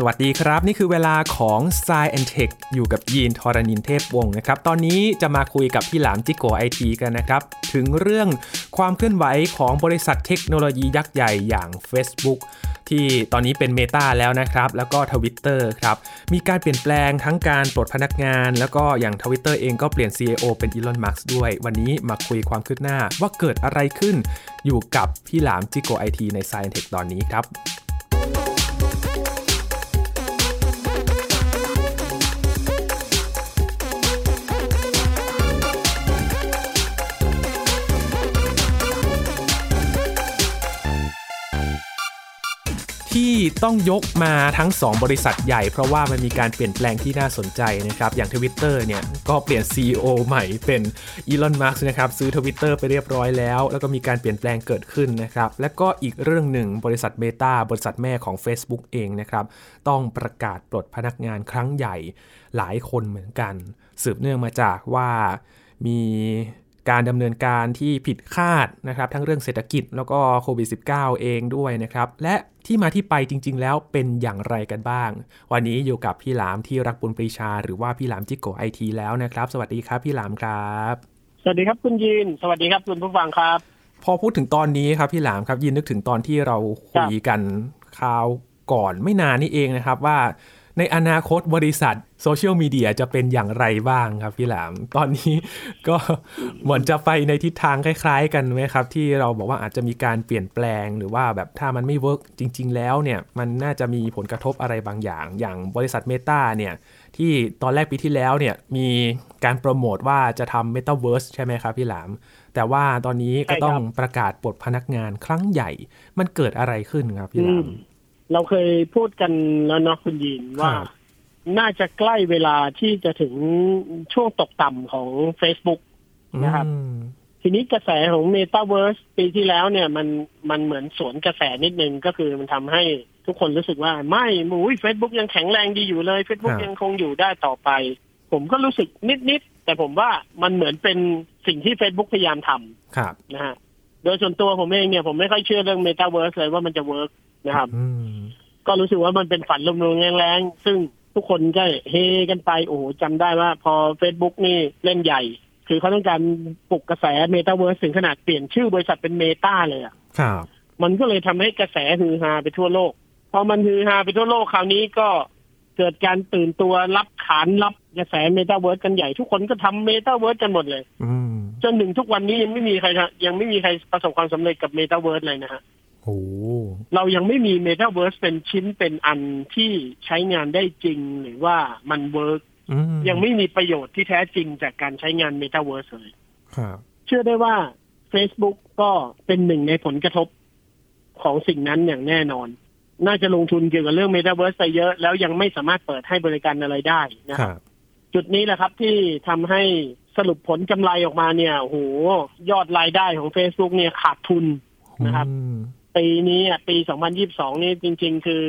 สวัสดีครับ นี่คือเวลาของ s ซ e and Tech อยู่กับยีนทรณินเทพวงศ์นะครับ ตอนนี้จะมาคุยกับพี่หลามจิโกไอทีกันนะครับ ถึงเรื่องความเคลื่อนไหวของบริษัทเทคโนโลยียักษ์ใหญ่อย่าง Facebook ที่ตอนนี้เป็น Meta แล้วนะครับ แล้วก็ Twitter ครับ มีการเปลี่ยนแปลงทั้งการปลดพนักงาน แล้วก็อย่าง Twitter เองก็เปลี่ยน CEO เป็น Elon Musk ด้วย วันนี้มาคุยความคืบหน้าว่าเกิดอะไรขึ้นอยู่กับพี่หลามจิโกไอทีใน Science Tech ตอนนี้ครับ ที่ต้องยกมาทั้ง 2 บริษัทใหญ่ เพราะว่ามันมีการเปลี่ยนแปลงที่น่าสนใจนะครับ อย่าง Twitter เนี่ย ก็เปลี่ยน CEO ใหม่เป็นอีลอนมัสนะครับ ซื้อ Twitter ไปเรียบร้อยแล้ว แล้วก็มีการเปลี่ยนแปลงเกิดขึ้นนะครับ และก็อีกเรื่องหนึ่งบริษัท Meta บริษัทแม่ของ Facebook เองนะครับ ต้องประกาศปลดพนักงานครั้งใหญ่หลายคนเหมือนกัน สืบเนื่องมาจากว่ามี การดำเนินการที่ผิดคาดนะครับทั้งเรื่องเศรษฐกิจแล้วก็โควิด -19 เองด้วยนะครับและที่มาที่ไปจริง ๆ แล้วเป็นอย่างไรกันบ้าง วันนี้อยู่กับพี่หลามที่รักบุญปรีชา หรือว่าพี่หลามจิโกไอทีแล้วนะครับ สวัสดีครับพี่หลามครับ สวัสดีครับคุณยีนสวัสดีครับคุณผู้ฟังครับ พอพูดถึงตอนนี้ครับพี่หลามครับยินนึกถึงตอนที่เราคุยกันคราวก่อนไม่นานนี่เองนะครับว่า ในอนาคตบริษัทโซเชียลมีเดียจะเป็นอย่างไรบ้างครับพี่หลาม ตอนนี้ก็เหมือนจะไปในทิศทางคล้าย ๆ กันไหมครับ ที่เราบอกว่าอาจจะมีการเปลี่ยนแปลงหรือว่าแบบถ้ามันไม่ work จริง ๆ แล้วเนี่ยมันน่าจะมีผลกระทบอะไรบางอย่าง อย่างบริษัทเมตาเนี่ยที่ตอนแรกปีที่แล้วเนี่ยมีการโปรโมทว่าจะทำเมตาเวิร์สใช่ไหมครับพี่หลาม แต่ว่าตอนนี้ก็ต้องประกาศปลดพนักงานครั้งใหญ่ มันเกิดอะไรขึ้นครับพี่หลาม เราเคยพูดกันแล้วเนาะคุณยินว่า น่าจะใกล้เวลาที่จะถึงช่วงตกต่ำของ Facebook นะครับ ทีนี้กระแสของ Metaverse ปีที่แล้วเนี่ยมันมันเหมือนสวนกระแสนิดนึงก็คือมันทำให้ทุกคนรู้สึกว่า ไม่หมูเฟซบุ๊กยังแข็งแรงดีอยู่เลย Facebook ยังคงอยู่ได้ต่อไป ผมก็รู้สึกนิด ๆ แต่ผมว่ามันเหมือนเป็นสิ่งที่ Facebook พยายามทำนะฮะโดยส่วนตัวผมเองเนี่ยผมไม่ค่อยเชื่อเรื่อง Metaverse เลยว่ามันจะเวิร์ก นะครับก็รู้สึกว่ามันเป็นฝันลมๆแรงๆซึ่งทุกคนก็เฮกันไปโอ้โหจำได้ว่า พอ Facebook นี่เล่นใหญ่ คือเขาต้องการปลุกกระแสเมตาเวิร์สถึงขนาดเปลี่ยนชื่อบริษัทเป็นเมตาเลยอะครับมันก็เลยทำให้กระแสฮือฮาไปทั่วโลก พอมันฮือฮาไปทั่วโลกคราวนี้ก็เกิดการตื่นตัวรับขานรับกระแสเมตาเวิร์สกันใหญ่ทุกคนก็ทำเมตาเวิร์สกันหมดเลยจนถึงทุกวันนี้ยังไม่มีใครยังไม่มีใครประสบความสำเร็จกับเมตาเวิร์สเลยนะฮะ เรายังไม่มีเมตาเวิร์สเป็นชิ้นเป็นอันที่ใช้งานได้จริงหรือว่ามัน work ยังไม่มีประโยชน์ที่แท้จริงจากการใช้งานเมตาเวิร์สเลยเชื่อได้ว่า Facebook ก็เป็นหนึ่งในผลกระทบของสิ่งนั้นอย่างแน่นอน น่าจะลงทุนเกี่ยวกับเรื่องเมตาเวิร์สไปเยอะ แล้วยังไม่สามารถเปิดให้บริการอะไรได้นะครับจุดนี้แหละครับที่ทำให้สรุปผลกำไรออกมาเนี่ยโหยอดรายได้ของ Facebook เนี่ยขาดทุนนะครับ ปีนี้ปี 2022 นี่จริง ๆ คือ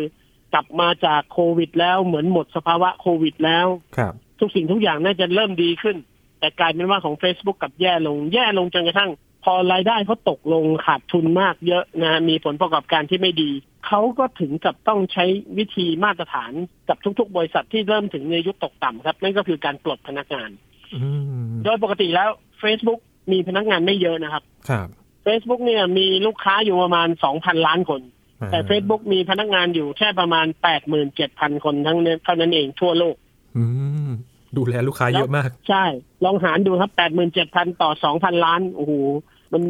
กลับมาจากโควิด แล้วเหมือนหมดสภาวะโควิดแล้วครับ ทุกสิ่งทุกอย่างน่าจะเริ่มดีขึ้น แต่กลายเป็นว่าของ Facebook กับแย่ลง แย่ลงจนกระทั่ง พอรายได้เขาตกลงขาดทุนมากเยอะนะมีผลประกอบการที่ไม่ดีเขาก็ถึงกับต้องใช้วิธีมาตรฐานกับทุก ๆ บริษัทที่เริ่มถึงในยุคตกต่ำครับ นั่นก็คือการปลดพนักงานโดยปกติแล้ว Facebook มีพนักงานไม่เยอะนะครับ ครับ Facebook เนี่ยมีลูกค้าอยู่ประมาณสองพันล้านคน แต่ Facebook มีพนักงานอยู่แค่ประมาณแปดหมื่นเจ็ดพันคนทั้งนี้เท่านั้นเองทั่วโลกดูแลลูกค้าเยอะมาก ใช่ ลองหารดูครับแปดหมื่นเจ็ดพันต่อสองพันล้านโอ้โหมัน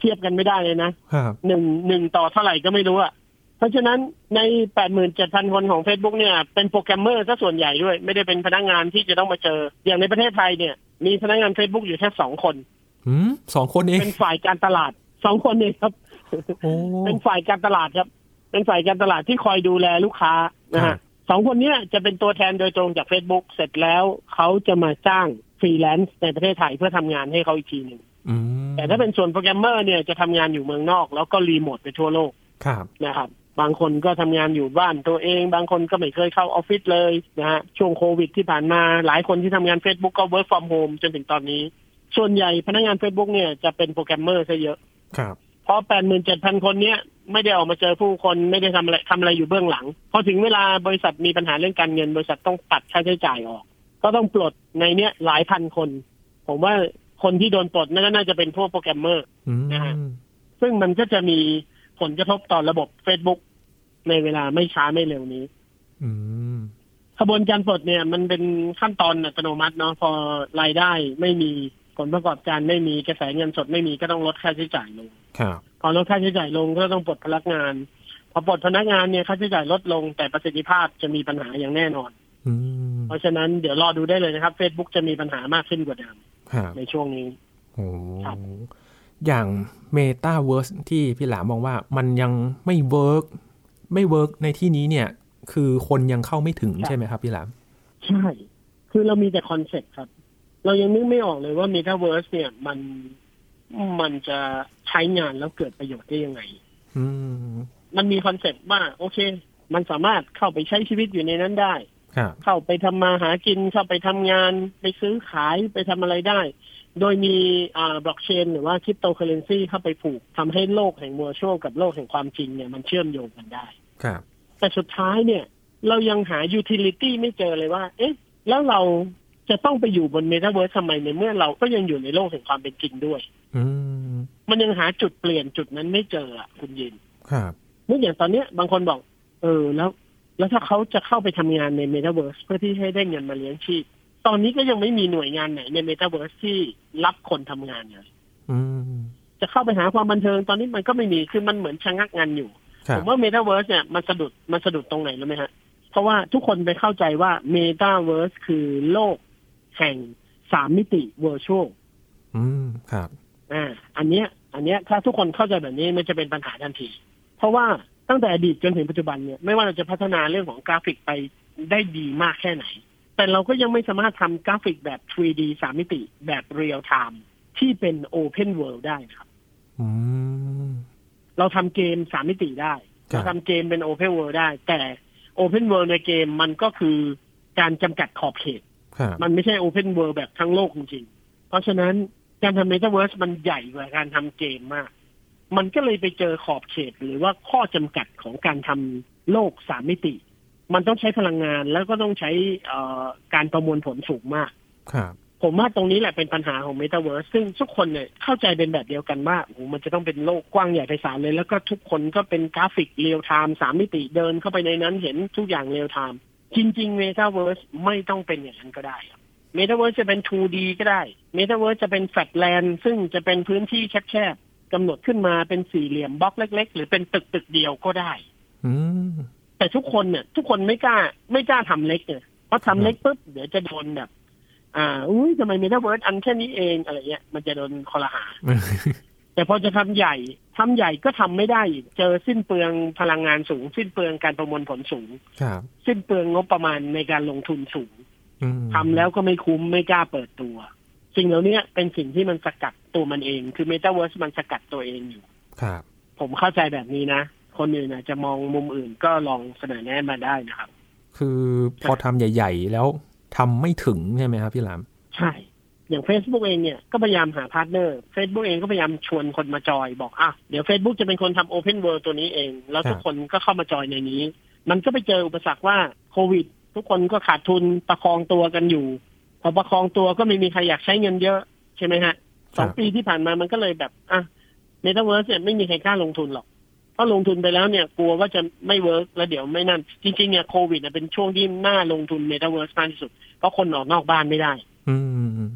เทียบกันไม่ได้เลยนะหนึ่งหนึ่งต่อเท่าไหร่ก็ไม่รู้อะเพราะฉะนั้นในแปดหมื่นเจ็ดพันคนของ Facebook เนี่ย เป็นโปรแกรมเมอร์ซะส่วนใหญ่ด้วย ไม่ได้เป็นพนักงานที่จะต้องมาเจอ อย่างในประเทศไทยเนี่ย มีพนักงาน Facebook อยู่แค่สองคนสองคนเอง เป็นฝ่ายการตลาด สองคนเองครับเป็นฝ่ายการตลาดครับ เป็นฝ่ายการตลาดที่คอยดูแลลูกค้านะฮะสองคนนี้จะเป็นตัวแทนโดยตรงจาก Facebook เสร็จแล้วเขาจะมาจ้างฟรีแลนซ์ในประเทศไทยเพื่อทำงานให้เขาอีกทีหนึ่งแต่ถ้าเป็นส่วนโปรแกรมเมอร์เนี่ยจะทำงานอยู่เมืองนอก แล้วก็รีโมทไปทั่วโลกนะครับ บางคนก็ทำงานอยู่บ้านตัวเอง บางคนก็ไม่เคยเข้าออฟฟิศเลยนะฮะช่วงโควิดที่ผ่านมาหลายคนที่ทำงาน Facebook ก็ work from home จนถึงตอนนี้ ส่วนใหญ่พนักงาน Facebook เนี่ยจะเป็นโปรแกรมเมอร์ซะเยอะ ครับพอแปดหมื่นเจ็ดพันคนเนี้ยไม่ได้ออกมาเจอผู้คนไม่ได้ทำอะไรทำอะไรอยู่เบื้องหลัง พอถึงเวลาบริษัทมีปัญหาเรื่องการเงิน บริษัทต้องตัดค่าใช้จ่ายออก ก็ต้องปลดในเนี้ยหลายพันคน ผมว่าคนที่โดนปลดนั่นก็น่าจะเป็นพวกโปรแกรมเมอร์อืมนะฮะซึ่งมันก็จะมีผลกระทบต่อระบบ Facebook ในเวลาไม่ช้าไม่เร็วนี้อืมขบวนการปลดเนี่ย มันเป็นขั้นตอนอัตโนมัติเนาะพอรายได้ไม่มี ผลประกอบการไม่มีกระแสเงินสดไม่มีก็ต้องลดค่าใช้จ่ายลงครับพอลดค่าใช้จ่ายลงก็ต้องปลดพนักงาน พอปลดพนักงานเนี่ยค่าใช้จ่ายลดลง แต่ประสิทธิภาพจะมีปัญหาอย่างแน่นอนอืมเพราะฉะนั้นเดี๋ยวรอดูได้เลยนะครับ Facebook จะมีปัญหามากขึ้นกว่าเดิมครับในช่วงนี้โอ้ครับอย่างเมตาเวิร์สที่พี่หลามมองว่ามันยังไม่ work ไม่ work ในที่นี้เนี่ย คือคนยังเข้าไม่ถึงใช่ไหมครับพี่หลาม ใช่ คือเรามีแต่คอนเซ็ปต์ครับ เรายังนึกไม่ออกเลยว่า Metaverse เนี่ย มันมันจะใช้งานแล้วเกิดประโยชน์ได้ยังไงอืมมันมีคอนเซ็ปต์ว่า โอเค มันสามารถเข้าไปใช้ชีวิตอยู่ในนั้นได้ครับเข้าไปทำมาหากิน เข้าไปทำงาน ไปซื้อขายไปทำอะไรได้ โดยมีอ่าบล็อกเชนหรือว่าคริปโตเคอเรนซีเข้าไปผูกทำให้โลกแห่ง virtual กับโลกแห่งความจริงเนี่ยมันเชื่อมโยงกันได้ครับแต่สุดท้ายเนี่ย เรายังหา utility ไม่เจอเลยว่า เอ๊ะ แล้วเรา จะต้องไปอยู่บน metaverse ทำไมในเมื่อเราก็ยังอยู่ในโลกแห่งความเป็นจริงด้วยอืมมันยังหาจุดเปลี่ยนจุดนั้นไม่เจออะคุณยินครับเมื่ออย่างตอนเนี้ยบางคนบอก เออแล้ว แล้วถ้าเขาจะเข้าไปทำงานใน metaverse เพื่อที่ให้ได้เงินมาเลี้ยงชีพตอนนี้ก็ยังไม่มีหน่วยงานไหนใน metaverse ที่รับคนทำงานเลยอืมจะเข้าไปหาความบันเทิงตอนนี้มันก็ไม่มีคือมันเหมือนชะงักงานอยู่ครัผบมว่า Metaverse เนี่ยมันสะดุดมันสะดุดตรงไหนรู้ไหมฮะ เพราะว่าทุกคนไปเข้าใจว่า Metaverse คือโลก แห่งสามมิติ Virtual อืมครับอ่าอันเนี้ย อันเนี้ยถ้าทุกคนเข้าใจแบบนี้มันจะเป็นปัญหาทันที เพราะว่าตั้งแต่อดีตจนถึงปัจจุบันเนี่ยไม่ว่าเราจะพัฒนาเรื่องของกราฟิกไปได้ดีมากแค่ไหน แต่เราก็ยังไม่สามารถทำกราฟิกแบบ 3D สามมิติแบบ Real Time ที่เป็น Open World ได้นะครับอืมเราทำเกมสามมิติได้ครับเราทำเกมเป็น Open World ได้ แต่ Open World ในเกมมันก็คือการจำกัดขอบเขตครับ มันไม่ใช่ Open World แบบทั้งโลกจริงๆ เพราะฉะนั้นการทำ Metaverse มันใหญ่กว่าการทำเกมมาก มันก็เลยไปเจอขอบเขตหรือว่าข้อจำกัดของการทำโลกสามมิติ มันต้องใช้พลังงานแล้วก็ต้องใช้เอ่อการประมวลผลสูงมากครับผมว่าตรงนี้แหละเป็นปัญหาของ Metaverse ซึ่งทุกคนเนี่ยเข้าใจเป็นแบบเดียวกันว่าโอ้โหมันจะต้องเป็นโลกกว้างใหญ่ไพศาลเลย แล้วก็ทุกคนก็เป็นกราฟิก real-time สามมิติเดินเข้าไปในนั้นเห็นทุกอย่าง real-time จริง ๆ Metaverse ไม่ต้องเป็นอย่างนั้นก็ได้ครับ Metaverse จะเป็น 2D ก็ได้ Metaverse จะเป็น flatland ซึ่งจะเป็นพื้นที่แคบๆกำหนดขึ้นมาเป็นสี่เหลี่ยมบล็อกเล็ก ๆ หรือเป็นตึกตึกๆเดียวก็ได้อืมแต่ทุกคนเนี่ย ทุกคนไม่กล้า ไม่กล้าทำเล็กเนี่ยเพราะทำเล็กปุ๊บเดี๋ยวจะโดนแบบ อ่าอุ้ยทำไมเมตาเวิร์สอันแค่นี้เองอะไรเงี้ยมันจะโดนครหา แต่พอจะทำใหญ่ ทำใหญ่ก็ทำไม่ได้อีกเจอสิ้นเปลืองพลังงานสูง สิ้นเปลืองการประมวลผลสูงครับสิ้นเปลืองงบประมาณในการลงทุนสูงอืมทำแล้วก็ไม่คุ้มไม่กล้าเปิดตัว สิ่งเหล่านี้เป็นสิ่งที่มันสกัดตัวมันเอง คือเมตาเวิร์สมันสกัดตัวเองอยู่ครับ ผมเข้าใจแบบนี้นะ คนอื่นอาจจะมองมุมอื่นก็ลองเสนอแนะมาได้นะครับ คือพอทำใหญ่ ๆ แล้วทำไม่ถึงใช่ไหมครับพี่หลามใช่ อย่าง Facebook เองเนี่ยก็พยายามหา partner Facebook เองก็พยายามชวนคนมาจอยบอกอะเดี๋ยว Facebook จะเป็นคนทำ Open World ตัวนี้เอง แล้วทุกคนก็เข้ามาจอยในนี้ มันก็ไปเจออุปสรรคว่าโควิด ทุกคนก็ขาดทุนประคองตัวกันอยู่พอประคองตัวก็ไม่มีใครอยากใช้เงินเยอะใช่ไหมฮะสองครับปีที่ผ่านมามันก็เลยแบบอะเมตาเวิร์สเนี่ยไม่มีใครกล้าลงทุนหรอกเพราะลงทุนไปแล้วเนี่ย กลัวว่าจะไม่ work แล้วเดี๋ยวไม่นั่น จริงๆเนี่ยโควิดเนี่ยเป็นช่วงที่น่าลงทุนเมตาเวิร์สมากที่สุด เพราะคนออกนอกบ้านไม่ได้ อืม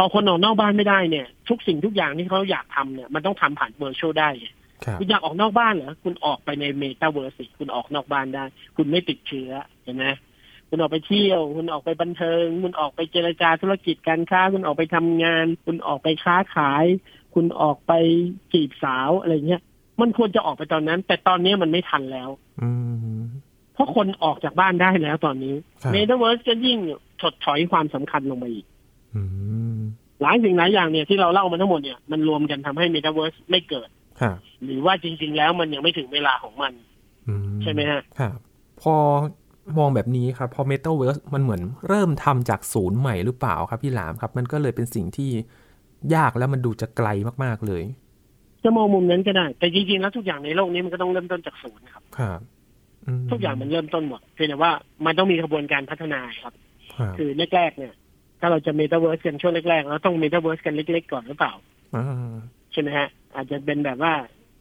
พอคนออกนอกบ้านไม่ได้เนี่ย ทุกสิ่งทุกอย่างที่เขาอยากทำเนี่ยมันต้องทำผ่าน virtual ได้ไงครับคุณอยากออกนอกบ้านเหรอคุณออกไปในเมตาเวิร์สิคุณออกนอกบ้านได้ คุณไม่ติดเชื้อเห็นไหมคุณออกไปเที่ยว คุณออกไปบันเทิง คุณออกไปเจรจาธุรกิจการค้า คุณออกไปทำงาน คุณออกไปค้าขาย คุณออกไปจีบสาวอะไรเงี้ยมันควรจะออกไปตอนนั้น แต่ตอนนี้มันไม่ทันแล้ว อืมเพราะคนออกจากบ้านได้แล้วตอนนี้ครับเมตาเวิร์สก็ยิ่งถดถอยความสำคัญลงมาอีก อืม หลายสิ่งหลายอย่างเนี่ยที่เราเล่ามาทั้งหมดเนี่ยมันรวมกันทำให้เมตาเวิร์สไม่เกิดครับหรือว่าจริง ๆ แล้วมันยังไม่ถึงเวลาของมันอืใช่ไหมฮะครับพอมองแบบนี้ครับพอ Metaverse มันเหมือนเริ่มทำจากศูนย์ใหม่หรือเปล่าครับพี่หลามครับ มันก็เลยเป็นสิ่งที่ยากแล้วมันดูจะไกลมากๆเลยจจะมองมุมนั้นก็ได้ แต่จริงๆแล้วทุกอย่างในโลกนี้มันก็ต้องเริ่มต้นจากศูนย์ครับครับมทุกอย่างมันเริ่มต้นหมดเพียงแต่ว่ามันต้องมีกระบวนการพัฒนาครับครับคือแรกๆเนี่ย ถ้าเราจะเมตาเวิร์สกันช่วงแรกๆเราต้องเมตาเวิร์สกันเล็กๆก่อนหรือเปล่าอ่าใช่ไหมฮะ อาจจะเป็นแบบว่า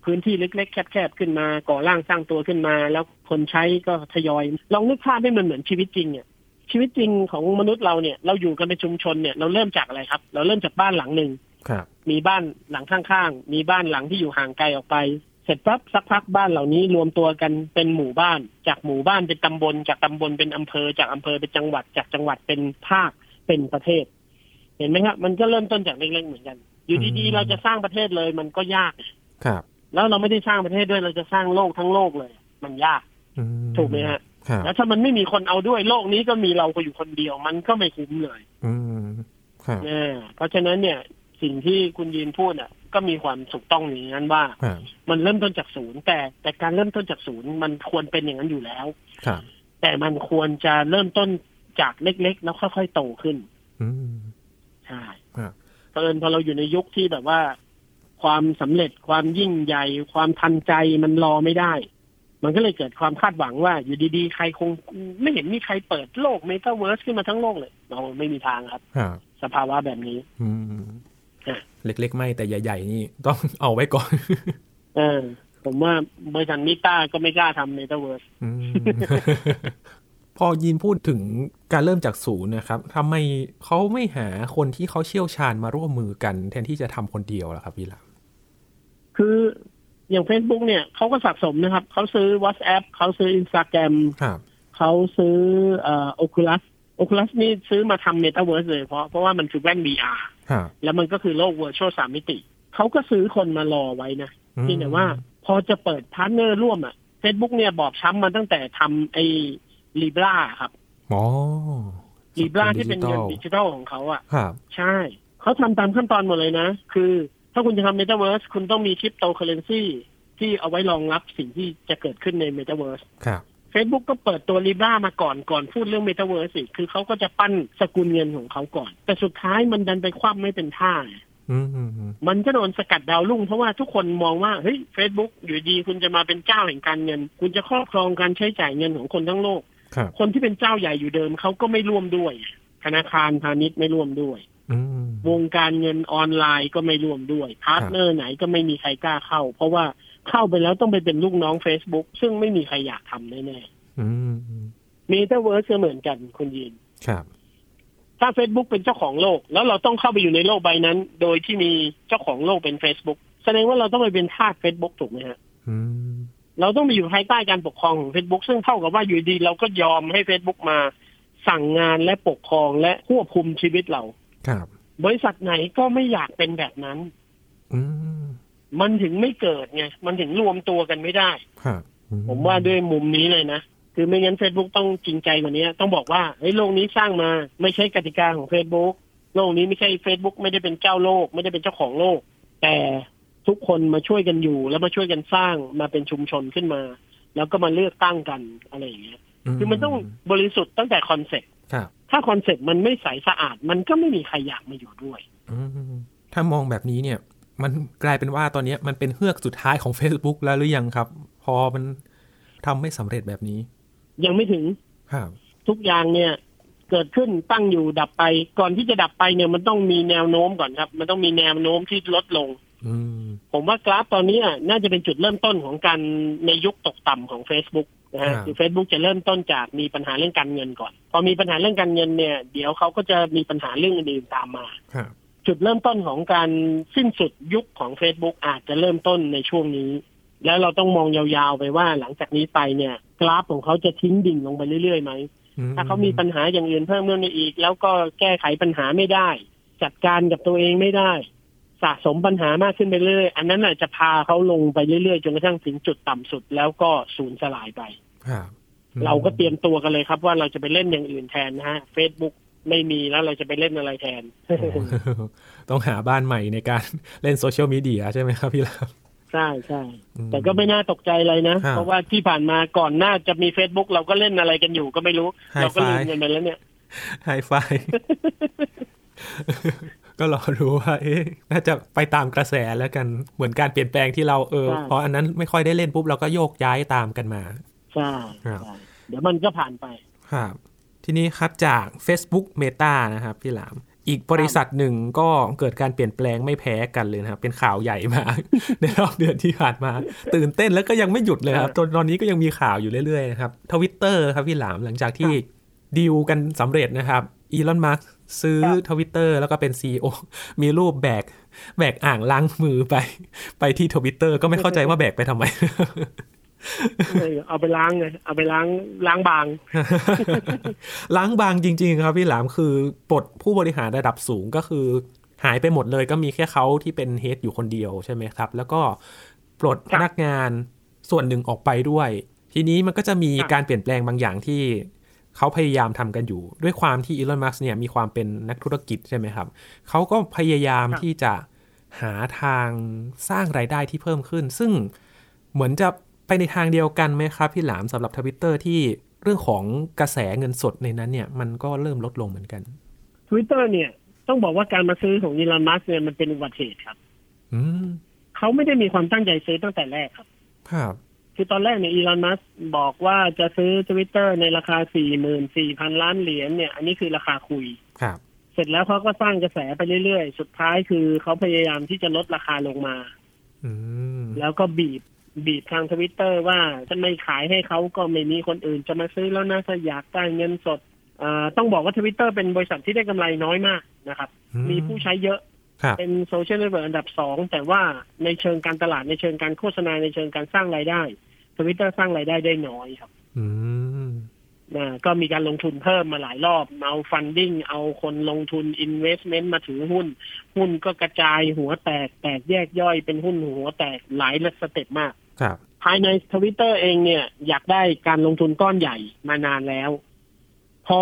พื้นที่เล็ก ๆ แคบๆขึ้นมา ก่อร่างสร้างตัวขึ้นมา แล้วคนใช้ก็ทยอย ลองนึกภาพให้มันเหมือนชีวิตจริงเนี่ยชีวิตจริงของมนุษย์เราเนี่ย เราอยู่กันเป็นชุมชนเนี่ยเราเริ่มจากอะไรครับ เราเริ่มจากบ้านหลังหนึ่งครับมีบ้านหลังข้างๆ มีบ้านหลังที่อยู่ห่างไกลออกไป เสร็จปั๊บสักพักบ้านเหล่านี้รวมตัวกันเป็นหมู่บ้าน จากหมู่บ้านเป็นตำบล จากตำบลเป็นอำเภอ จากอำเภอเป็นจังหวัด จากจังหวัดเป็นภาค เป็นประเทศ เห็นไหมครับ มันก็เริ่มต้นจากเล็กๆเหมือนกัน อยู่ดีๆเราจะสร้างประเทศเลยมันก็ยากครับ แล้วเราไม่ได้สร้างประเทศด้วยเราจะสร้างโลกทั้งโลกเลย มันยากอืถูกไหมฮะครับแล้วถ้ามันไม่มีคนเอาด้วยโลกนี้ก็มีเราก็อยู่คนเดียว มันก็ไม่คุ้มเลยอืมครับเออเพราะฉะนั้นเนี่ย สิ่งที่คุณยีนพูดอะ ก็มีความถูกต้องอย่างนั้นว่าครับมันเริ่มต้นจากศูนย์แต่แต่การเริ่มต้นจากศูนย์มันควรเป็นอย่างนั้นอยู่แล้วครับแต่มันควรจะเริ่มต้น จากเล็กๆ แล้วค่อยๆโตขึ้นอืมใช่ครับเพราะเอิญพอเราอยู่ในยุคที่แบบว่า ความสำเร็จความยิ่งใหญ่ ความทันใจมันรอไม่ได้ มันก็เลยเกิดความคาดหวังว่า อยู่ดีๆ ใครคงไม่เห็นมีใครเปิดโลกเมตาเวิร์สขึ้นมาทั้งโลกเลย เราไม่มีทางครับครับสภาวะแบบนี้อืมอะเล็ก ๆ ไม่แต่ใหญ่ ๆ นี่ต้องเอาไว้ก่อน เออ ผมว่าบริษัทมิต้าก็ไม่กล้าทำเมตาเวิร์สอืม พอยินพูดถึงการเริ่มจากศูนย์นะครับทำไมเขาไม่หาคนที่เขาเชี่ยวชาญมาร่วมมือกัน แทนที่จะทำคนเดียวล่ะครับพี่ลามคืออย่าง Facebook เนี่ยเขาก็สะสมนะครับ เขาซื้อ WhatsApp เขาซื้อ Instagram ครับเขาซื้อเอ่อ Oculus Oculus นี่ซื้อมาทำ Metaverse เลยเพราะเพราะว่ามันคือแว่น VR ครับแล้วมันก็คือโลก Virtual สามมิติ เขาก็ซื้อคนมารอไว้นะอืมเพียงแต่ว่าพอจะเปิด partner ร่วมอะ Facebook เนี่ยบอบช้ำมาตั้งแต่ทำไอ้ Libra ครับอ๋อ Libra ที่เป็นเงินดิดิจิจิทัลของเขาอะครับใช่เขาทำตามขั้นตอนหมดเลยนะ คือ ถ้าคุณจะทำ Metaverse คุณต้องมีคริปโตเคอเรนซีที่เอาไว้รองรับสิ่งที่จะเกิดขึ้นใน Metaverse ครับ Facebook ก็เปิดตัว Libra มาก่อนก่อนพูดเรื่อง Metaverse อีกคือเขาก็จะปั้นสกุลเงินของเขาก่อน แต่สุดท้ายมันดันไปคว่ำไม่เป็นท่าอืมอืมอืมมันก็โดนสกัดดาวรุ่งเพราะว่าทุกคนมองว่าเฮ้ย Facebook อยู่ดีคุณจะมาเป็นเจ้าแห่งการเงิน คุณจะครอบครองการใช้จ่ายเงินของคนทั้งโลก ครับคนที่เป็นเจ้าใหญ่อยู่เดิมเขาก็ไม่ร่วมด้วย ธนาคารพาณิชย์ไม่ร่วมด้วยอืมวงการเงินออนไลน์ก็ไม่ร่วมด้วย partner ไหนก็ไม่มีใครกล้าเข้า เพราะว่าเข้าไปแล้วต้องไปเป็นลูกน้อง Facebook ซึ่งไม่มีใครอยากทำแน่อืมอืมๆมีเตอร์เวิร์สเหมือนกันคุณยินครับ ถ้า Facebook เป็นเจ้าของโลก แล้วเราต้องเข้าไปอยู่ในโลกใบนั้น โดยที่มีเจ้าของโลกเป็น Facebook แสดงว่าเราต้องไปเป็นทาส Facebook ถูกไหมฮะอืม เราต้องไปอยู่ภายใต้การปกครองของ Facebook ซึ่งเท่ากับว่าอยู่ดีเราก็ยอมให้ Facebook มาสั่งงานและปกครองและควบคุมชีวิตเรา ครับ บริษัทไหนก็ไม่อยากเป็นแบบนั้น อืมมันถึงไม่เกิดไง มันถึงรวมตัวกันไม่ได้ ครับอืผมว่าด้วยมุมนี้เลยนะ คือไม่งั้น Facebook ต้องจริงใจกว่านี้ ต้องบอกว่าเฮ้ยโลกนี้สร้างมาไม่ใช่กติกาของ Facebook โลกนี้ไม่ใช่ Facebook ไม่ได้เป็นเจ้าโลก ไม่ได้เป็นเจ้าของโลก แต่ ทุกคนมาช่วยกันอยู่ แล้วมาช่วยกันสร้างมาเป็นชุมชนขึ้นมา แล้วก็มาเลือกตั้งกันอะไรอย่างเงี้ยคือมันต้องบริสุทธิ์ตั้งแต่ concept ครับถ้า concept มันไม่ใสสะอาด มันก็ไม่มีใครอยากมาอยู่ด้วยอืมถ้ามองแบบนี้เนี่ย มันกลายเป็นว่าตอนนี้มันเป็นเฮือกสุดท้ายของ Facebook แล้วหรือยังครับ พอมันทำไม่สำเร็จแบบนี้ ยังไม่ถึงครับทุกอย่างเนี่ยเกิดขึ้นตั้งอยู่ดับไป ก่อนที่จะดับไปเนี่ยมันต้องมีแนวโน้มก่อนครับ มันต้องมีแนวโน้มที่ลดลงอืม ผมว่ากราฟตอนนี้อะน่าจะเป็นจุดเริ่มต้นของการในยุคตกต่ำของ Facebook นะฮะคือ Facebook จะเริ่มต้นจากมีปัญหาเรื่องการเงินก่อน พอมีปัญหาเรื่องการเงินเนี่ย เดี๋ยวเขาก็จะมีปัญหาเรื่องอื่นๆตามมาครับจุดเริ่มต้นของการสิ้นสุดยุคของ Facebook อาจจะเริ่มต้นในช่วงนี้ แล้วเราต้องมองยาวๆไปว่าหลังจากนี้ไปเนี่ย กราฟของเขาจะทิ้งดิ่งลงไปเรื่อยๆไหมอืถ้าเขามีปัญหาอย่างอื่นเพิ่มขึ้นมาอีก แล้วก็แก้ไขปัญหาไม่ได้ จัดการกับตัวเองไม่ได้ สะสมปัญหามากขึ้นไปเรื่อยๆอันนั้นน่ะจะพาเขาลงไปเรื่อยๆจนกระทั่งถึงจุดต่ำสุดแล้วก็สูญสลายไปครับอืมเราก็เตรียมตัวกันเลยครับว่าเราจะไปเล่นอย่างอื่นแทนนะฮะ Facebook ไม่มีแล้วเราจะไปเล่นอะไรแทนโอ้โหต้องหาบ้านใหม่ในการเล่นโซเชียลมีเดียใช่ไหมครับพี่ลามใช่ใช่อืมแต่ก็ไม่น่าตกใจเลยนะครับเพราะว่าที่ผ่านมาก่อนหน้าจะมี Facebook เราก็เล่นอะไรกันอยู่ก็ไม่รู้ Hi-Fi เราก็ลืมกันไปแล้วเนี่ยไฮไฟ ก็รอรู้ว่าเอ๊ะน่าจะไปตามกระแสแล้วกันเหมือนการเปลี่ยนแปลงที่เราเออใช่เพราะอันนั้นไม่ค่อยได้เล่นปุ๊บเราก็โยกย้ายตามกันมาใช่ครับใช่เดี๋ยวมันก็ผ่านไปครับทีนี้ครับจาก Facebook Meta นะครับพี่หลามอีกบริษัทหนึ่งก็เกิดการเปลี่ยนแปลงไม่แพ้กันเลยนะครับ เป็นข่าวใหญ่มากในรอบเดือนที่ผ่านมา ตื่นเต้นแล้วก็ยังไม่หยุดเลยครับจนตอนนี้ก็ยังมีข่าวอยู่เรื่อยๆนะครับทวิตเตอร์ครับพี่หลามหลังจากที่ดีลกันสำเร็จนะครับ Elon Musk ซื้อครับทวิตเตอร์แล้วก็เป็น CEO มีรูปแบก แบกอ่างล้างมือไป ไปที่ทวิตเตอร์ก็ไม่เข้าใจว่าแบกไปทำไมเออเอาไปล้างไงเอาไปล้างล้างบาง ล้างบางจริง ๆ ครับพี่หลามคือปลดผู้บริหารระดับสูงก็คือ หายไปหมดเลยก็มีแค่เขาที่เป็นเฮดอยู่คนเดียวใช่ไหมครับ แล้วก็ปลดพนักงานส่วนหนึ่งออกไปด้วย ทีนี้มันก็จะมีครับการเปลี่ยนแปลงบางอย่างที่ เขาพยายามทำกันอยู่ ด้วยความที่อีลอนมัสเนี่ยมีความเป็นนักธุรกิจใช่ไหมครับเขาก็พยายามที่จะหาทางสร้างรายได้ที่เพิ่มขึ้น ซึ่งเหมือนจะไปในทางเดียวกันไหมครับ พี่หลามสำหรับทวิตเตอร์ที่เรื่องของกระแสเงินสดในนั้นเนี่ยมันก็เริ่มลดลงเหมือนกันทวิตเตอร์เนี่ย ต้องบอกว่าการมาซื้อของ Elon Musk เนี่ยมันเป็นอุบัติเหตุครับอืมเขาไม่ได้มีความตั้งใจซื้อตั้งแต่แรกครับ ครับ คือตอนแรกเนี่ย Elon Musk บอกว่าจะซื้อทวิตเตอร์ในราคาสี่หมื่นสี่พันล้านเหรียญเนี่ย อันนี้คือราคาคุยครับเสร็จแล้วเขาก็สร้างกระแสไปเรื่อยๆ สุดท้ายคือเขาพยายามที่จะลดราคาลงมาอืมแล้วก็บีบบีบทางทวิตเตอร์ว่าจะไม่ขายให้เขาก็ไม่มีคนอื่นจะมาซื้อแล้วนะถ้าอยากได้เงินสดอ่าต้องบอกว่าทวิตเตอร์เป็นบริษัทที่ได้กำไรน้อยมากนะครับ มีผู้ใช้เยอะครับเป็นโซเชียลเน็ตเวิร์กอันดับสอง แต่ว่าในเชิงการตลาดในเชิงการโฆษณาในเชิงการสร้างรายได้ ทวิตเตอร์สร้างรายได้ได้น้อยครับ อืมนะก็มีการลงทุนเพิ่มมาหลายรอบ เอา funding เอาคนลงทุน investment มาถือหุ้น หุ้นก็กระจายหัวแตก แตกแยกย่อยเป็นหุ้นหัวแตกหลาย step มาก ครับ ภายในทวิตเตอร์เองเนี่ย อยากได้การลงทุนก้อนใหญ่มานานแล้ว พอ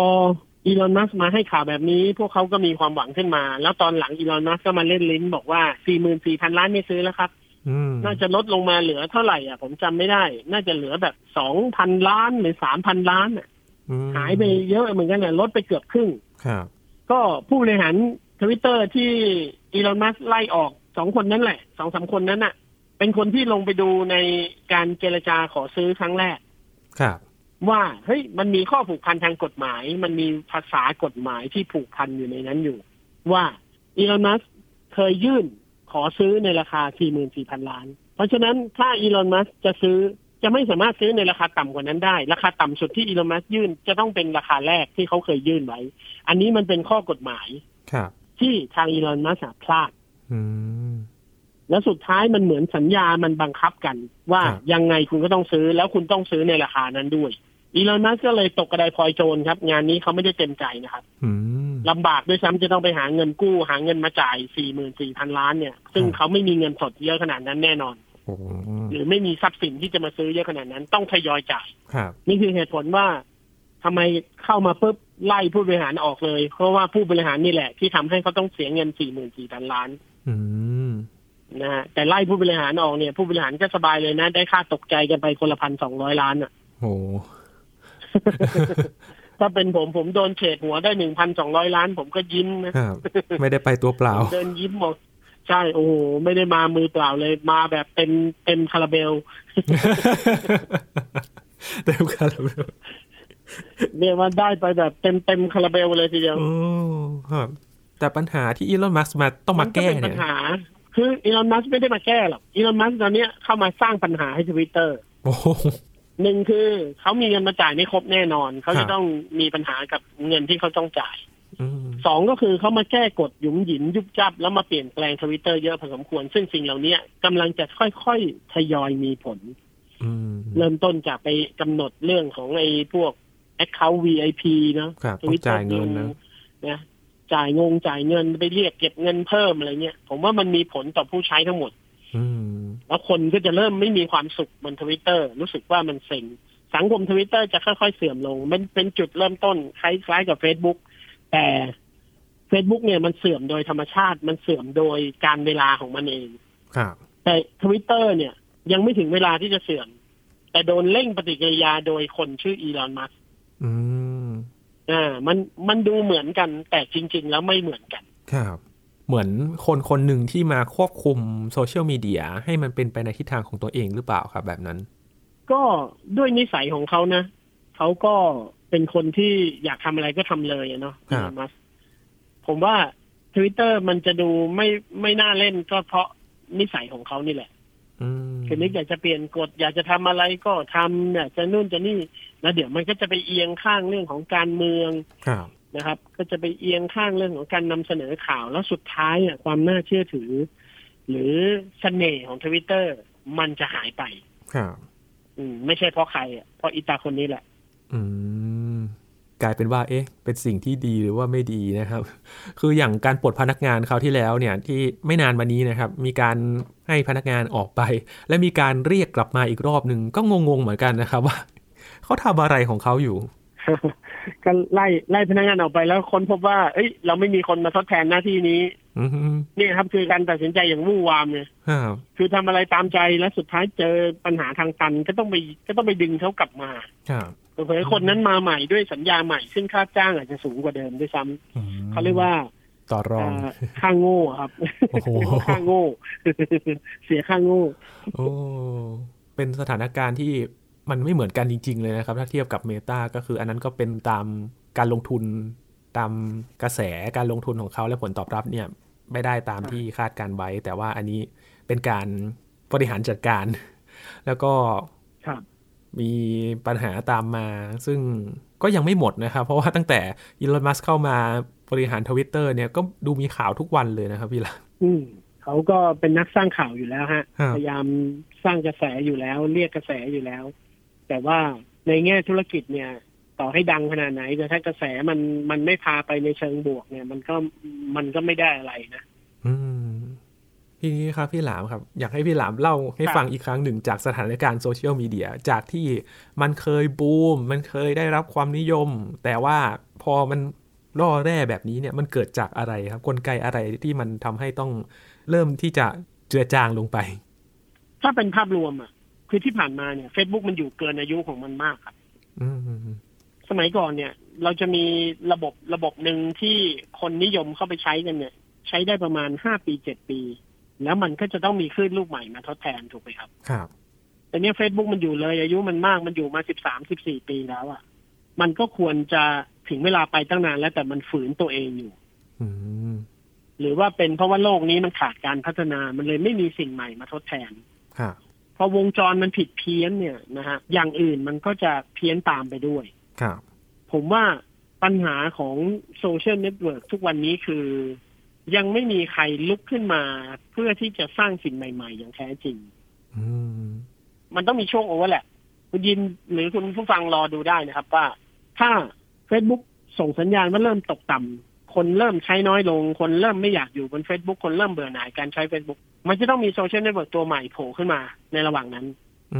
อีลอนมัสก์มาให้ข่าวแบบนี้ พวกเขาก็มีความหวังขึ้นมา แล้วตอนหลังอีลอนมัสก์ก็มาเล่นลิ้นบอกว่า 44,000 ล้านไม่ซื้อแล้วครับอืม น่าจะลดลงมาเหลือเท่าไหร่อะผมจำไม่ได้ น่าจะเหลือแบบ2,000ล้านหรือ3,000ล้านอะอืมหายไปเยอะเหมือนกันน่ะลดไปเกือบครึ่งครับก็ผู้บริหารทวิตเตอร์ที่อีลอนมัสไล่ออกสองคนนั้นแหละสองสามคนนั้นน่ะ เป็นคนที่ลงไปดูในการเจรจาขอซื้อครั้งแรก ครับว่าเฮ้ยมันมีข้อผูกพันทางกฎหมาย มันมีภาษากฎหมายที่ผูกพันอยู่ในนั้นอยู่ ว่าอีลอนมัสเคยยื่น ขอซื้อในราคา 44,000 ล้าน เพราะฉะนั้นถ้าอีลอนมัสจะซื้อจะไม่สามารถซื้อในราคาต่ำกว่านั้นได้ ราคาต่ำสุดที่อีลอนมัสยื่นจะต้องเป็นราคาแรกที่เขาเคยยื่นไว้ อันนี้มันเป็นข้อกฎหมายครับที่ทางอีลอนมัสก์พลาดอืมแล้วสุดท้ายมันเหมือนสัญญามันบังคับกัน ว่าครับยังไงคุณก็ต้องซื้อแล้วคุณต้องซื้อในราคานั้นด้วย อีลอนมัสก์ก็เลยตกกระไดพลอยโจรครับ งานนี้เขาไม่ได้เต็มใจนะครับอืมลำบากด้วยซ้ำจะต้องไปหาเงินกู้ หาเงินมาจ่ายสี่หมื่นสี่พันล้านเนี่ย ซึ่งครับเขาไม่มีเงินสดเยอะขนาดนั้นแน่นอนโอ้หรือไม่มีทรัพย์สินที่จะมาซื้อเยอะขนาดนั้น ต้องทยอยจ่ายครับนี่คือเหตุผลว่าทำไมเข้ามาปุ๊บไล่ผู้บริหารออกเลย เพราะว่าผู้บริหารนี่แหละ ที่ทำให้เขาต้องเสียเงินสี่หมื่นสี่พันล้านอืมนะฮะแต่ไล่ผู้บริหารออกเนี่ย ผู้บริหารก็สบายเลยนะ ได้ค่าตกใจกันไปคนละพันสองร้อยล้านอะโอ้ ถ้าเป็นผมผมโดนเฉดหัวได้หนึ่งพันสองร้อยล้าน ผมก็ยิ้มนะครับไม่ได้ไปตัวเปล่า เดินยิ้มหมดใช่โอ้โหไม่ได้มามือเปล่าเลยมาแบบเต็มเต็มคาราเบลเต็มคาราเบลเรียกว่าได้ไปแบบเต็มเต็มคาราเบลเลยทีเดียวโอ้ครับแต่ปัญหาที่อีลอนมัสมาต้องมาแก้นเป็นเนี่ปัยญหา คืออีลอนมัสไม่ได้มาแก้หรอกอีลอนมัสตอนเนี้ยเข้ามาสร้างปัญหาให้ทวิตเตอร์โอ้ หนึ่งคือเขามีเงินมาจ่ายไม่ครบแน่นอน เขาครัจะบต้องมีปัญหากับเงินที่เขาต้องจ่ายอืมสองก็คือเขามาแก้กฎหยุมหยิมยุบจับ แล้วมาเปลี่ยนแปลงทวิตเตอร์เยอะพอสมควร ซึ่งสิ่งเหล่านี้กำลังจะค่อยๆทยอยมีผลอืมเริ่มต้นจากไปกำหนดเรื่องของไอ้พวก Account VIP เนอะครับต้องจ่ายเงินนะนะจ่ายงงจ่ายเงินไปเรียกเก็บเงินเพิ่มอะไรเงี้ย ผมว่ามันมีผลต่อผู้ใช้ทั้งหมดอืม แล้วคนก็จะเริ่มไม่มีความสุขบนทวิตเตอร์รู้สึกว่ามันเซ็งสังคมทวิตเตอร์จะค่อยๆเสื่อมลง มันเป็นจุดเริ่มต้นคล้ายๆกับ Facebook แต่ Facebook เนี่ยมันเสื่อมโดยธรรมชาติ มันเสื่อมโดยกาลเวลาของมันเองครับแต่ทวิตเตอร์เนี่ย ยังไม่ถึงเวลาที่จะเสื่อม แต่โดนเร่งปฏิกิริยาโดยคนชื่ออีลอนมัสก์อืมอ่า มันมันดูเหมือนกัน แต่จริง ๆ แล้วไม่เหมือนกัน ครับ เหมือนคนคนหนึ่งที่มาควบคุมโซเชียลมีเดียให้มันเป็นไปในทิศทางของตัวเองหรือเปล่าครับแบบนั้น ก็ด้วยนิสัยของเขานะเขาก็เป็นคนที่อยากทำอะไรก็ทำเลยเนาะมัสผมว่าทวิตเตอร์มันจะดูไม่ไม่น่าเล่นก็เพราะนิสัยของเขานี่แหละคือนึกอยากจะเปลี่ยนกฎ อยากจะทำอะไรก็ทำเนี่ยจะนู่นจะนี่แล้วเดี๋ยวมันก็จะไปเอียงข้างเรื่องของการเมือง นะครับ ก็จะไปเอียงข้างเรื่องของการนำเสนอข่าวแล้วสุดท้ายอะความน่าเชื่อถือ หรือเสน่ห์ของทวิตเตอร์มันจะหายไปครับอืมไม่ใช่เพราะใครอะเพราะอีตาคนนี้แหละ อืมกลายเป็นว่า เอ๊ะ เป็นสิ่งที่ดีหรือว่าไม่ดีนะครับ คืออย่างการปลดพนักงานคราวที่แล้วเนี่ย ที่ไม่นานมานี้นะครับ มีการให้พนักงานออกไป และมีการเรียกกลับมาอีกรอบหนึ่งก็งงๆเหมือนกันนะครับว่าเขาทำอะไรของเขาอยู่ ก็ไล่ไล่พนักงานออกไปแล้วคนพบว่า เอ้ย เราไม่มีคนมาทดแทนหน้าที่นี้นี่ครับคือการตัดสินใจอย่างวุ่นวามเนี่ยคือทำอะไรตามใจแล้วสุดท้ายเจอปัญหาทางตันก็ต้องไปก็ต้องไปดึงเขากลับมาเผยคนนั้นมาใหม่ด้วยสัญญาใหม่ ซึ่งค่าจ้างอาจจะสูงกว่าเดิมด้วยซ้ำเขาเรียกว่าต่อรองค่าโง่ครับค่าโง่ เสียค่าโง่ โอ้เป็นสถานการณ์ที่ มันไม่เหมือนกันจริง ๆ เลยนะครับ ถ้าเทียบกับเมตาก็คืออันนั้นก็เป็นตามการลงทุนตามกระแสการลงทุนของเขาและผลตอบรับเนี่ยไม่ได้ตามที่คาดการไว้ แต่ว่าอันนี้เป็นการบริหารจัดการ แล้วก็มีปัญหาตามมา ซึ่งก็ยังไม่หมดนะครับ เพราะว่าตั้งแต่อีลอนมัสเข้ามาบริหารทวิตเตอร์เนี่ยก็ดูมีข่าวทุกวันเลยนะครับพี่ละอืมเขาก็เป็นนักสร้างข่าวอยู่แล้วฮะ พยายามสร้างกระแสอยู่แล้ว เรียกกระแสอยู่แล้ว แต่ว่าในแง่ธุรกิจเนี่ย ต่อให้ดังขนาดไหน แต่ถ้ากระแสมันมันไม่พาไปในเชิงบวกเนี่ย มันก็มันก็ไม่ได้อะไรนะอืมทีนี้ครับพี่หลามครับ อยากให้พี่หลามเล่าให้ฟังอีกครั้งหนึ่งจากสถานการณ์โซเชียลมีเดียจากที่มันเคยบูม มันเคยได้รับความนิยม แต่ว่าพอมันล่อแร่แบบนี้เนี่ยมันเกิดจากอะไรครับ กลไกอะไรที่มันทำให้ต้องเริ่มที่จะเจือจางลงไป ถ้าเป็นภาพรวมอะ คือที่ผ่านมาเนี่ย Facebook มันอยู่เกินอายุของมันมากครับสมัยก่อนเนี่ย เราจะมีระบบระบบหนึ่งที่คนนิยมเข้าไปใช้กันเนี่ย ใช้ได้ประมาณห้าปีเจ็ดปี แล้วมันก็จะต้องมีคลื่นลูกใหม่มาทดแทนถูกไหมครับ ครับแต่เนี้ยเฟซบุ๊กมันอยู่เลย อายุมันมากมันอยู่มาสิบสามสิบสี่ปีแล้วอะ่ะ มันก็ควรจะถึงเวลาไปตั้งนานแล้วแต่มันฝืนตัวเองอยู่หรือว่าเป็นเพราะว่าโลกนี้มันขาดการพัฒนา มันเลยไม่มีสิ่งใหม่มาทดแทนครับ พอวงจรมันผิดเพี้ยนเนี่ยนะฮะอย่างอื่นมันก็จะเพี้ยนตามไปด้วย ครับ ผมว่าปัญหาของโซเชียลเน็ตเวิร์กทุกวันนี้คือ ยังไม่มีใครลุกขึ้นมา เพื่อที่จะสร้างสิ่งใหม่ ๆ อย่างแท้จริงมันต้องมีช่วงโอเวอร์แหละคุณยินหรือคุณผู้ฟังรอดูได้นะครับ ว่าถ้า Facebook ส่งสัญญาณว่าเริ่มตกต่ำ คนเริ่มใช้น้อยลง คนเริ่มไม่อยากอยู่บน Facebook คนเริ่มเบื่อหน่ายการใช้ Facebook มันจะต้องมีโซเชียลเน็ตเวิร์กตัวใหม่โผล่ขึ้นมาในระหว่างนั้น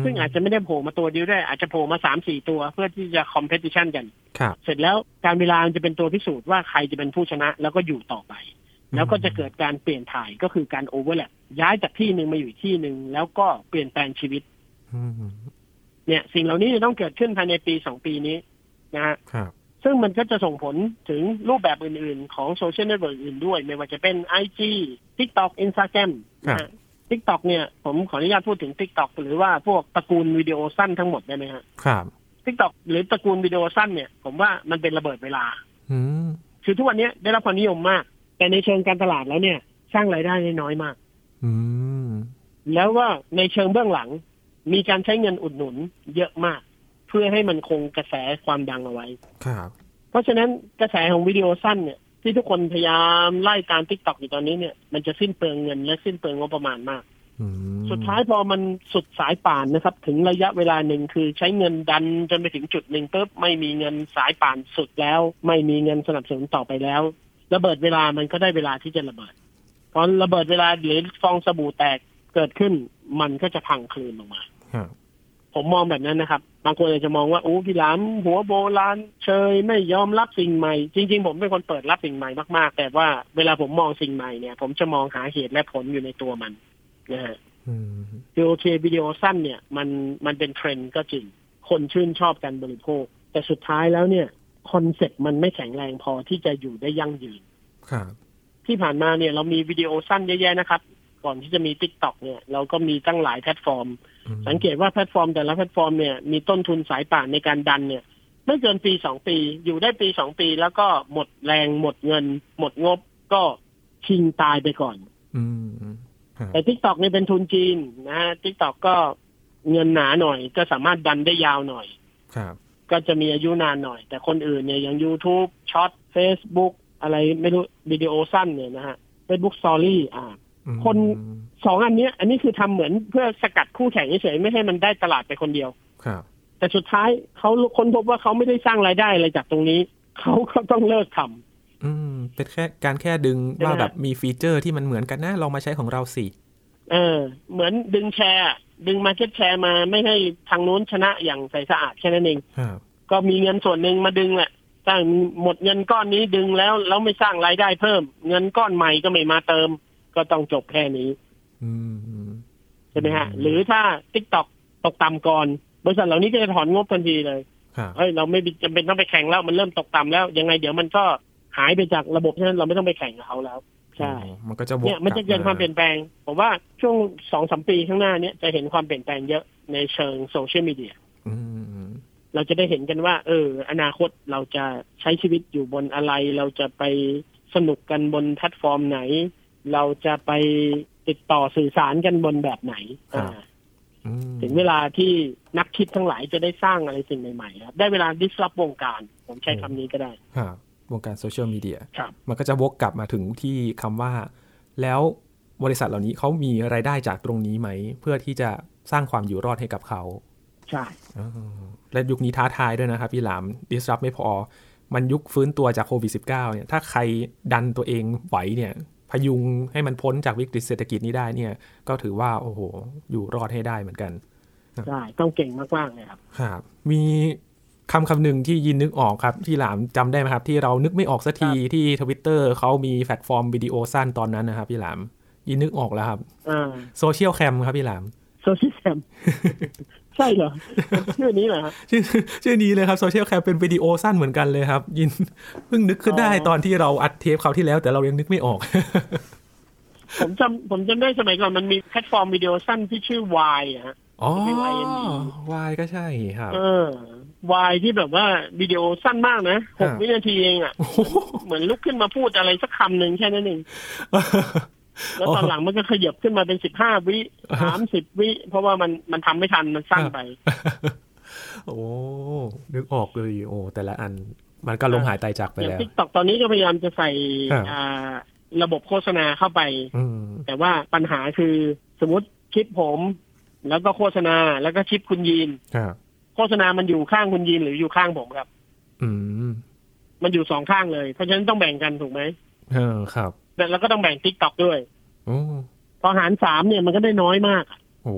ซึ่งอาจจะไม่ได้โผล่มาตัวเดียวได้อาจจะโผล่มาสามสี่ตัวเพื่อที่จะ competition กัน เสร็จแล้วกาลเวลาจะเป็นตัวพิสูจน์ว่าใครจะเป็นผู้ชนะแล้วก็อยู่ต่อไป แล้วก็จะเกิดการเปลี่ยนถ่ายก็คือการ overlapย้ายจากที่หนึ่งมาอยู่ที่หนึ่งแล้วก็เปลี่ยนแปลงชีวิตเนี่ยสิ่งเหล่านี้จะต้องเกิดขึ้นภายในปีสองปีนี้นะฮะ ซึ่งมันก็จะส่งผลถึงรูปแบบอื่น ๆ ของโซเชียลเน็ตเวิร์กอื่นด้วย ไม่ว่าจะเป็น IG TikTok อินสตาแกรมนะ TikTok เนี่ยผมขออนุญาตพูดถึง TikTok หรือว่าพวกตระกูลวิดีโอสั้นทั้งหมดได้ไหมฮะครับ TikTok หรือตระกูลวิดีโอสั้นเนี่ย ผมว่ามันเป็นระเบิดเวลาคือทุกวันนี้ได้รับความนิยมมาก แต่ในเชิงการตลาดแล้วเนี่ย สร้างรายได้น้อยมากอืมแล้วว่าในเชิงเบื้องหลัง มีการใช้เงินอุดหนุนเยอะมาก เพื่อให้มันคงกระแสความดังเอาไว้ ครับ เพราะฉะนั้นกระแสของวิดีโอสั้นเนี่ย ที่ทุกคนพยายามไล่ตาม TikTok อยู่ตอนนี้เนี่ยมันจะสิ้นเปลืองเงินและสิ้นเปลืองงบประมาณมากสุดท้ายพอมันสุดสายป่านนะครับ ถึงระยะเวลาหนึ่งคือใช้เงินดันจนไปถึงจุดหนึ่งปุ๊บไม่มีเงินสายป่านสุดแล้ว ไม่มีเงินสนับสนุนต่อไปแล้ว ระเบิดเวลามันก็ได้เวลาที่จะระเบิดพอระเบิดเวลาหรือฟองสบู่แตกเกิดขึ้น มันก็จะพังคลืนลงมา ผมมองแบบนั้นนะครับ บางคนอาจจะมองว่าโอ้พี่หลามหัวโบราณเชยไม่ยอมรับสิ่งใหม่ จริง ๆ ผมเป็นคนเปิดรับสิ่งใหม่มากๆ แต่ว่าเวลาผมมองสิ่งใหม่เนี่ย ผมจะมองหาเหตุและผลอยู่ในตัวมันนะฮะคือโอเควิดีโอสั้นเนี่ยมันมันเป็นเทรนด์ก็จริง คนชื่นชอบการบริโภค แต่สุดท้ายแล้วเนี่ยคอนเซ็ปต์มันไม่แข็งแรงพอที่จะอยู่ได้ยั่งยืนครับที่ผ่านมาเนี่ยเรามีวิดีโอสั้นเยอะแยะนะครับ ก่อนที่จะมี TikTok เนี่ย เราก็มีตั้งหลายแพลตฟอร์ม สังเกตว่าแพลตฟอร์มแต่ละแพลตฟอร์มเนี่ยมีต้นทุนสายป่านในการดันเนี่ย ไม่เกินปีสองปี อยู่ได้ปีสองปี แล้วก็หมดแรงหมดเงิน หมดงบก็ชิงตายไปก่อนอืมแต่ t ิ k t o k เนี่ยเป็นทุนจีนนะฮะ t ิ k t o k ก็เงินหนาหน่อย ก็สามารถดันได้ยาวหน่อยครับ ก็จะมีอายุนานหน่อย แต่คนอื่นเนี่ยอย่าง YouTube ช็อต Facebook อะไรไม่รู้วิดีโอสั้นเนี่ยนะฮะ Facebook Story อ่าอืม คนสองอันเนี้ยอันนี้คือทำเหมือนเพื่อสกัดคู่แข่งเฉยๆไม่ให้มันได้ตลาดไปคนเดียวครับ แต่สุดท้ายเขาค้นพบว่าเขาไม่ได้สร้างรายได้อะไรจากตรงนี้เขาก็ต้องเลิกทำอืม เป็นแค่การแค่ดึงใช่ไหมว่าแบบมีฟีเจอร์ที่มันเหมือนกันนะลองมาใช้ของเราสิเออ เหมือนดึงแชร์ ดึงมาเก็ตแชร์มาไม่ให้ทางนู้นชนะอย่างใสสะอาดแค่นั้นเองครับก็มีเงินส่วนหนึ่งมาดึงแหละสร้างหมดเงินก้อนนี้ดึงแล้วแล้วไม่สร้างรายได้เพิ่ม เงินก้อนใหม่ก็ไม่มาเติม ก็ต้องจบแค่นี้อืมใช่ไหมฮะ หรือถ้า t ิ k t o k ตกต่ำก่อน บริษัทเหล่านี้ก็จะถอนงบทันทีเลยครับเฮ้ยเราไม่จำเป็นต้องไปแข่งแล้วมันเริ่มตกต่ำแล้ว ยังไงเดี๋ยวมันก็หายไปจากระบบฉะนั้นเราไม่ต้องไปแข่งกับเขาแล้วใช่อ๋อมันก็จะวกเนี่ยมันจะเกิดความเปลี่ยนแปลง ผมว่าช่วงสองสามปีข้างหน้าเนี้ยจะเห็นความเปลี่ยนแปลงเยอะในเชิงโซเชียลมีเดียอืมเราจะได้เห็นกันว่า เออ อนาคตเราจะใช้ชีวิตอยู่บนอะไร เราจะไปสนุกกันบนแพลตฟอร์มไหน เราจะไปติดต่อสื่อสารกันบนแบบไหนอ่าอืมถึงเวลาที่นักคิดทั้งหลายจะได้สร้างอะไรสิ่งใหม่ๆครับ ได้เวลาดิสรับวงการ ผมใช้คำนี้ก็ได้ครับวงการโซเชียลมีเดียครับมันก็จะวกกลับมาถึงที่คำว่า แล้วบริษัทเหล่านี้เขามีรายได้จากตรงนี้ไหม เพื่อที่จะสร้างความอยู่รอดให้กับเขาใช่อ๋อและยุคนี้ท้าทายด้วยนะครับพี่หลาม disrupt ไม่พอ มันยุคฟื้นตัวจากโควิด -19 เนี่ยถ้าใครดันตัวเองไหวเนี่ย พยุงให้มันพ้นจากวิกฤตเศรษฐกิจนี้ได้เนี่ย ก็ถือว่าโอ้โห อยู่รอดให้ได้เหมือนกันใช่ต้องเก่งมากๆเลยครับครับมีคำคำหนึ่งที่ยินนึกออกครับ พี่หลามจำได้ไหมครับ ที่เรานึกไม่ออกสักทีที่ทวิตเตอร์เขามีแพลตฟอร์มวิดีโอสั้นตอนนั้นนะครับพี่หลามยินนึกออกแล้วครับอ่า Socialcam ครับพี่หลาม Socialcam ใช่เหรอชื่อนี้เหรอฮะชื่อชื่อนี้เลยครับ Socialcam เป็นวิดีโอสั้นเหมือนกันเลยครับ ยินเพิ่งนึกขึ้นได้อ๋อตอนที่เราอัดเทปคราวที่แล้ว แต่เรายังนึกไม่ออกผมจำผมจำได้สมัยก่อนมันมีแพลตฟอร์มวิดีโอสั้นที่ชื่อ Y อะฮะอ๋อ WIND วายก็ใช่ครับ เออ Y ที่แบบว่าวิดีโอสั้นมากนะหกครับวินาทีเองอะโอ้โหเหมือนลุกขึ้นมาพูดอะไรสักคำหนึ่งแค่นั้นเอง แล้วตอนหลังมันก็ขยับขึ้นมาเป็นสิบห้าวิสามสิบวิ เพราะว่ามันมันทำไม่ทันมันสั้นไป โอ้นึกออกเลยโอ้แต่ละอัน มันก็ลมหายตายจากไปอย่างแล้วทิกตอกตอนนี้ก็พยายามจะใส่ครับอ่าระบบโฆษณาเข้าไปอืมแต่ว่าปัญหาคือสมมติคลิปผม แล้วก็โฆษณาแล้วก็คลิปคุณยีนครับโฆษณามันอยู่ข้างคุณยีนหรืออยู่ข้างผมครับ อืมมันอยู่สองข้างเลย เพราะฉะนั้นต้องแบ่งกันถูกไหมเออครับ แต่แล้วก็ต้องแบ่ง TikTok ด้วยโอ้พอหารสามเนี่ยมันก็ได้น้อยมากโห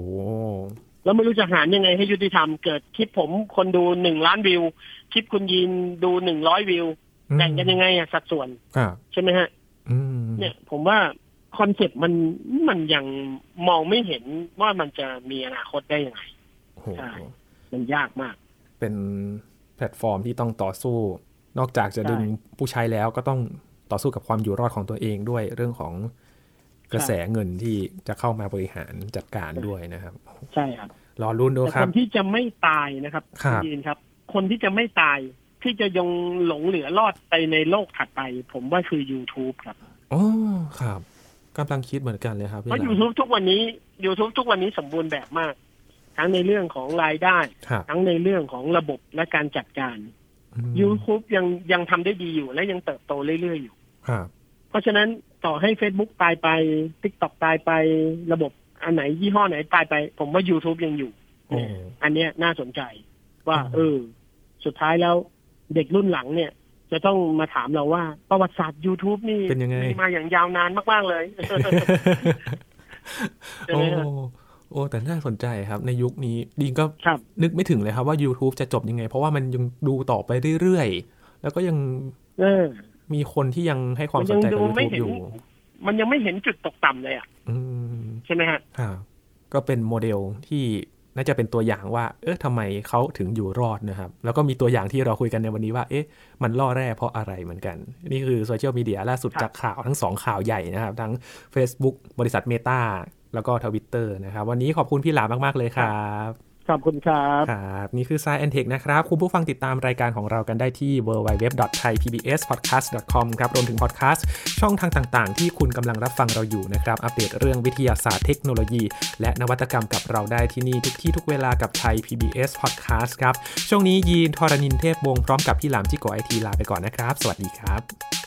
แล้วไม่รู้จะหารยังไงให้ยุติธรรมเกิดคลิปผมคนดูหนึ่งล้านวิว คลิปคุณยีนดูหนึ่งร้อยวิว แบ่งกันยังไงอะสัดส่วนครับใช่ไหมฮะอืมเนี่ย ผมว่าคอนเซ็ปต์มันมันยังมองไม่เห็นว่ามันจะมีอนาคตได้ยังไงโหใช่มันยากมาก เป็นแพลตฟอร์มที่ต้องต่อสู้ นอกจากจะดึงผู้ใช้แล้วก็ต้อง ต่อสู้กับความอยู่รอดของตัวเองด้วยเรื่องของกระแสเงินที่จะเข้ามาบริหารจัดการด้วยนะครับ ใช่ครับรอรุ่นดูแต่คครับนที่จะไม่ตายนะครับครับณยีนครับ คนที่จะไม่ตายที่จะยังหลงเหลือรอดไปในโลกถัดไป ผมว่าคือ YouTube ครับอ๋อครับกำลังคิดเหมือนกันเลยครับพี่เพราะหลาม YouTube ทุกวันนี้ YouTube ทุกวันนี้สมบูรณ์แบบมาก ทั้งในเรื่องของรายได้ครับทั้งในเรื่องของระบบและการจัดการอืม YouTube ยังยังทำได้ดีอยู่และยังเติบโตเรื่อยๆอยู่ครับ เพราะฉะนั้นต่อให้ Facebook ตายไป TikTok ตายไประบบอันไหนยี่ห้อไหนตายไป ผมว่า YouTube ยังอยู่โอ้อันเนี้ยน่าสนใจ ว่าอืมเออ สุดท้ายแล้วเด็กรุ่นหลังเนี่ย จะต้องมาถามเราว่า ประวัติศาสตร์ YouTube นี่เป็นยังไงมีมาอย่างยาวนานมาก ๆ เลยใช่โอ้ไหมฮะโอ้แต่น่าสนใจครับในยุคนี้ดีนก็ครับนึกไม่ถึงเลยครับว่า YouTube จะจบยังไง เพราะว่ามันยังดูต่อไปเรื่อยๆ แล้วก็ยังเออ มีคนที่ยังให้ความสนใจกับดู YouTube อยู่ มันยังไม่เห็นจุดตกต่ำเลยอะอืมใช่ไหมฮะครับก็เป็นโมเดลที่น่าจะเป็นตัวอย่างว่า เอ๊ะทำไมเขาถึงอยู่รอดนะครับ แล้วก็มีตัวอย่างที่เราคุยกันในวันนี้ว่า เอ๊ะ มันล่อแร่เพราะอะไรเหมือนกัน นี่คือโซเชียลมีเดียล่าสุดจากข่าวทั้งสองข่าวใหญ่นะครับ ทั้ง Facebook บริษัท Meta แล้วก็ทวิตเตอร์นะครับ วันนี้ขอบคุณพี่หล้ามาก ๆ เลยครับ ขอบคุณครับครับ นี่คือ Science and Tech นะครับ คุณผู้ฟังติดตามรายการของเรากันได้ที่ www.thaipbspodcast.com ครับรวมถึงพอดแคสต์ช่องทางต่างๆ ที่คุณกำลังรับฟังเราอยู่นะครับ อัปเดตเรื่องวิทยาศาสตร์เทคโนโลยี และนวัตกรรมกับเราได้ที่นี่ทุกที่ทุกเวลากับไทย PBS Podcast ครับ ช่วงนี้ยีนทรณินเทพวงศ์พร้อมกับพี่หลามจิโกไอทีลาไปก่อนนะครับ สวัสดีครับ